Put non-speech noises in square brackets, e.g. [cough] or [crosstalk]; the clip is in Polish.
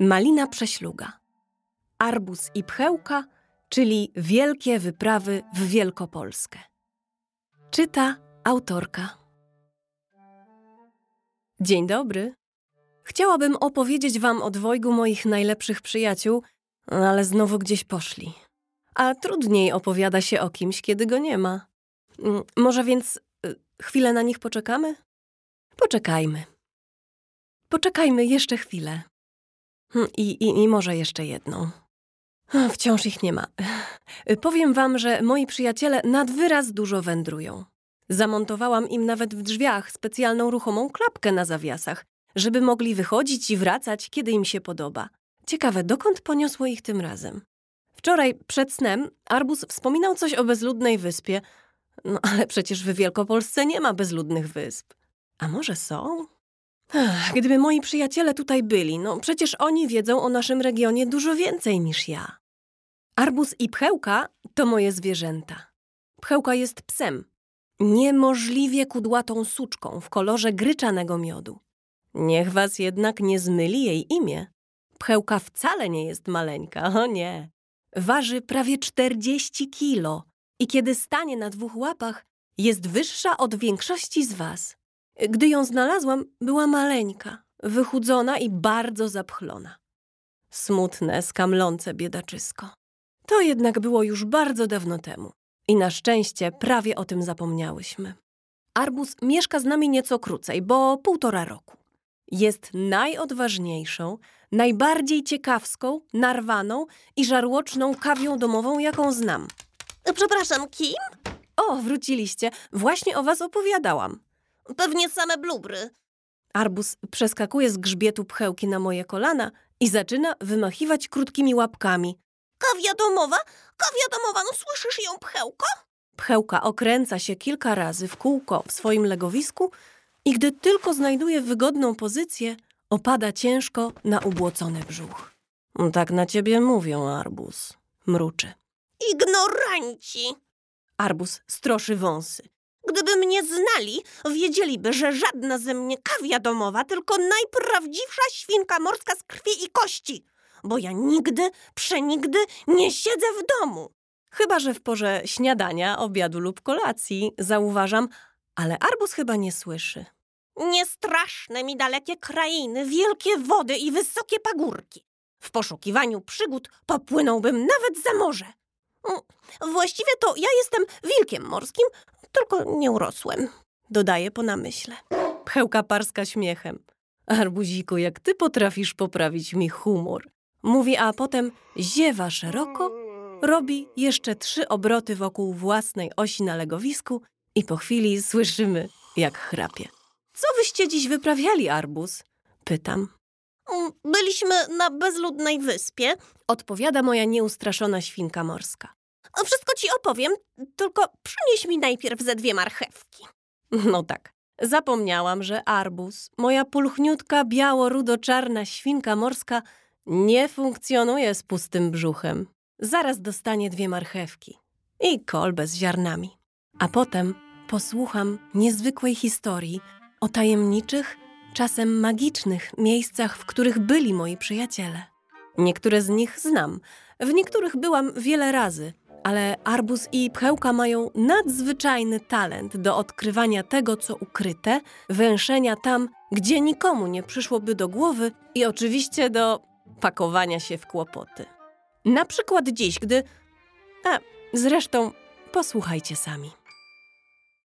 Malina Prześluga. Arbus i Pchełka, czyli wielkie wyprawy w Wielkopolskę. Czyta autorka. Dzień dobry. Chciałabym opowiedzieć wam o dwojgu moich najlepszych przyjaciół, ale znowu gdzieś poszli. A trudniej opowiada się o kimś, kiedy go nie ma. Mm, Może więc y, chwilę na nich poczekamy? Poczekajmy. Poczekajmy jeszcze chwilę. Hm, I, i, I może jeszcze jedną. Wciąż ich nie ma. Powiem wam, że moi przyjaciele nad wyraz dużo wędrują. Zamontowałam im nawet w drzwiach specjalną ruchomą klapkę na zawiasach, żeby mogli wychodzić i wracać, kiedy im się podoba. Ciekawe, dokąd poniosło ich tym razem? Wczoraj przed snem Arbus wspominał coś o bezludnej wyspie. No ale przecież w Wielkopolsce nie ma bezludnych wysp. A może są? Gdyby moi przyjaciele tutaj byli, no przecież oni wiedzą o naszym regionie dużo więcej niż ja. Arbus i Pchełka to moje zwierzęta. Pchełka jest psem, niemożliwie kudłatą suczką w kolorze gryczanego miodu. Niech was jednak nie zmyli jej imię. Pchełka wcale nie jest maleńka, o nie. Waży prawie 40 kilo i kiedy stanie na dwóch łapach, jest wyższa od większości z was. Gdy ją znalazłam, była maleńka, wychudzona i bardzo zapchlona. Smutne, skamlące biedaczysko. To jednak było już bardzo dawno temu i na szczęście prawie o tym zapomniałyśmy. Arbus mieszka z nami nieco krócej, bo półtora roku. Jest najodważniejszą, najbardziej ciekawską, narwaną i żarłoczną kawią domową, jaką znam. Przepraszam, kim? O, wróciliście. Właśnie o was opowiadałam. Pewnie same blubry. Arbus przeskakuje z grzbietu pchełki na moje kolana i zaczyna wymachiwać krótkimi łapkami. Kawia domowa? Kawia domowa, no słyszysz ją, pchełko? Pchełka okręca się kilka razy w kółko w swoim legowisku i gdy tylko znajduje wygodną pozycję, opada ciężko na ubłocony brzuch. Tak na ciebie mówią, Arbus. Mruczy. Ignoranci! Arbus stroszy wąsy. Gdyby mnie znali, wiedzieliby, że żadna ze mnie kawia domowa, tylko najprawdziwsza świnka morska z krwi i kości. Bo ja nigdy, przenigdy nie siedzę w domu. Chyba, że w porze śniadania, obiadu lub kolacji, zauważam, ale Arbus chyba nie słyszy. Niestraszne mi dalekie krainy, wielkie wody i wysokie pagórki. W poszukiwaniu przygód popłynąłbym nawet za morze. Mm, Właściwie to ja jestem wilkiem morskim, tylko nie urosłem. Dodaje po namyśle. Pchełka parska śmiechem. Arbuziku, jak ty potrafisz poprawić mi humor. Mówi, a potem ziewa szeroko, robi jeszcze trzy obroty wokół własnej osi na legowisku i po chwili słyszymy, jak chrapie. Co wyście dziś wyprawiali, Arbus? Pytam. Mm, Byliśmy na bezludnej wyspie. Odpowiada moja nieustraszona świnka morska. Wszystko ci opowiem, tylko przynieś mi najpierw ze dwie marchewki. [laughs] No tak. Zapomniałam, że arbus, moja pulchniutka biało-rudo-czarna świnka morska, nie funkcjonuje z pustym brzuchem. Zaraz dostanie dwie marchewki i kolbę z ziarnami. A potem posłucham niezwykłej historii o tajemniczych, czasem magicznych miejscach, w których byli moi przyjaciele. Niektóre z nich znam, w niektórych byłam wiele razy, ale Arbus i Pchełka mają nadzwyczajny talent do odkrywania tego, co ukryte, węszenia tam, gdzie nikomu nie przyszłoby do głowy i oczywiście do pakowania się w kłopoty. Na przykład dziś, gdy... A, zresztą posłuchajcie sami.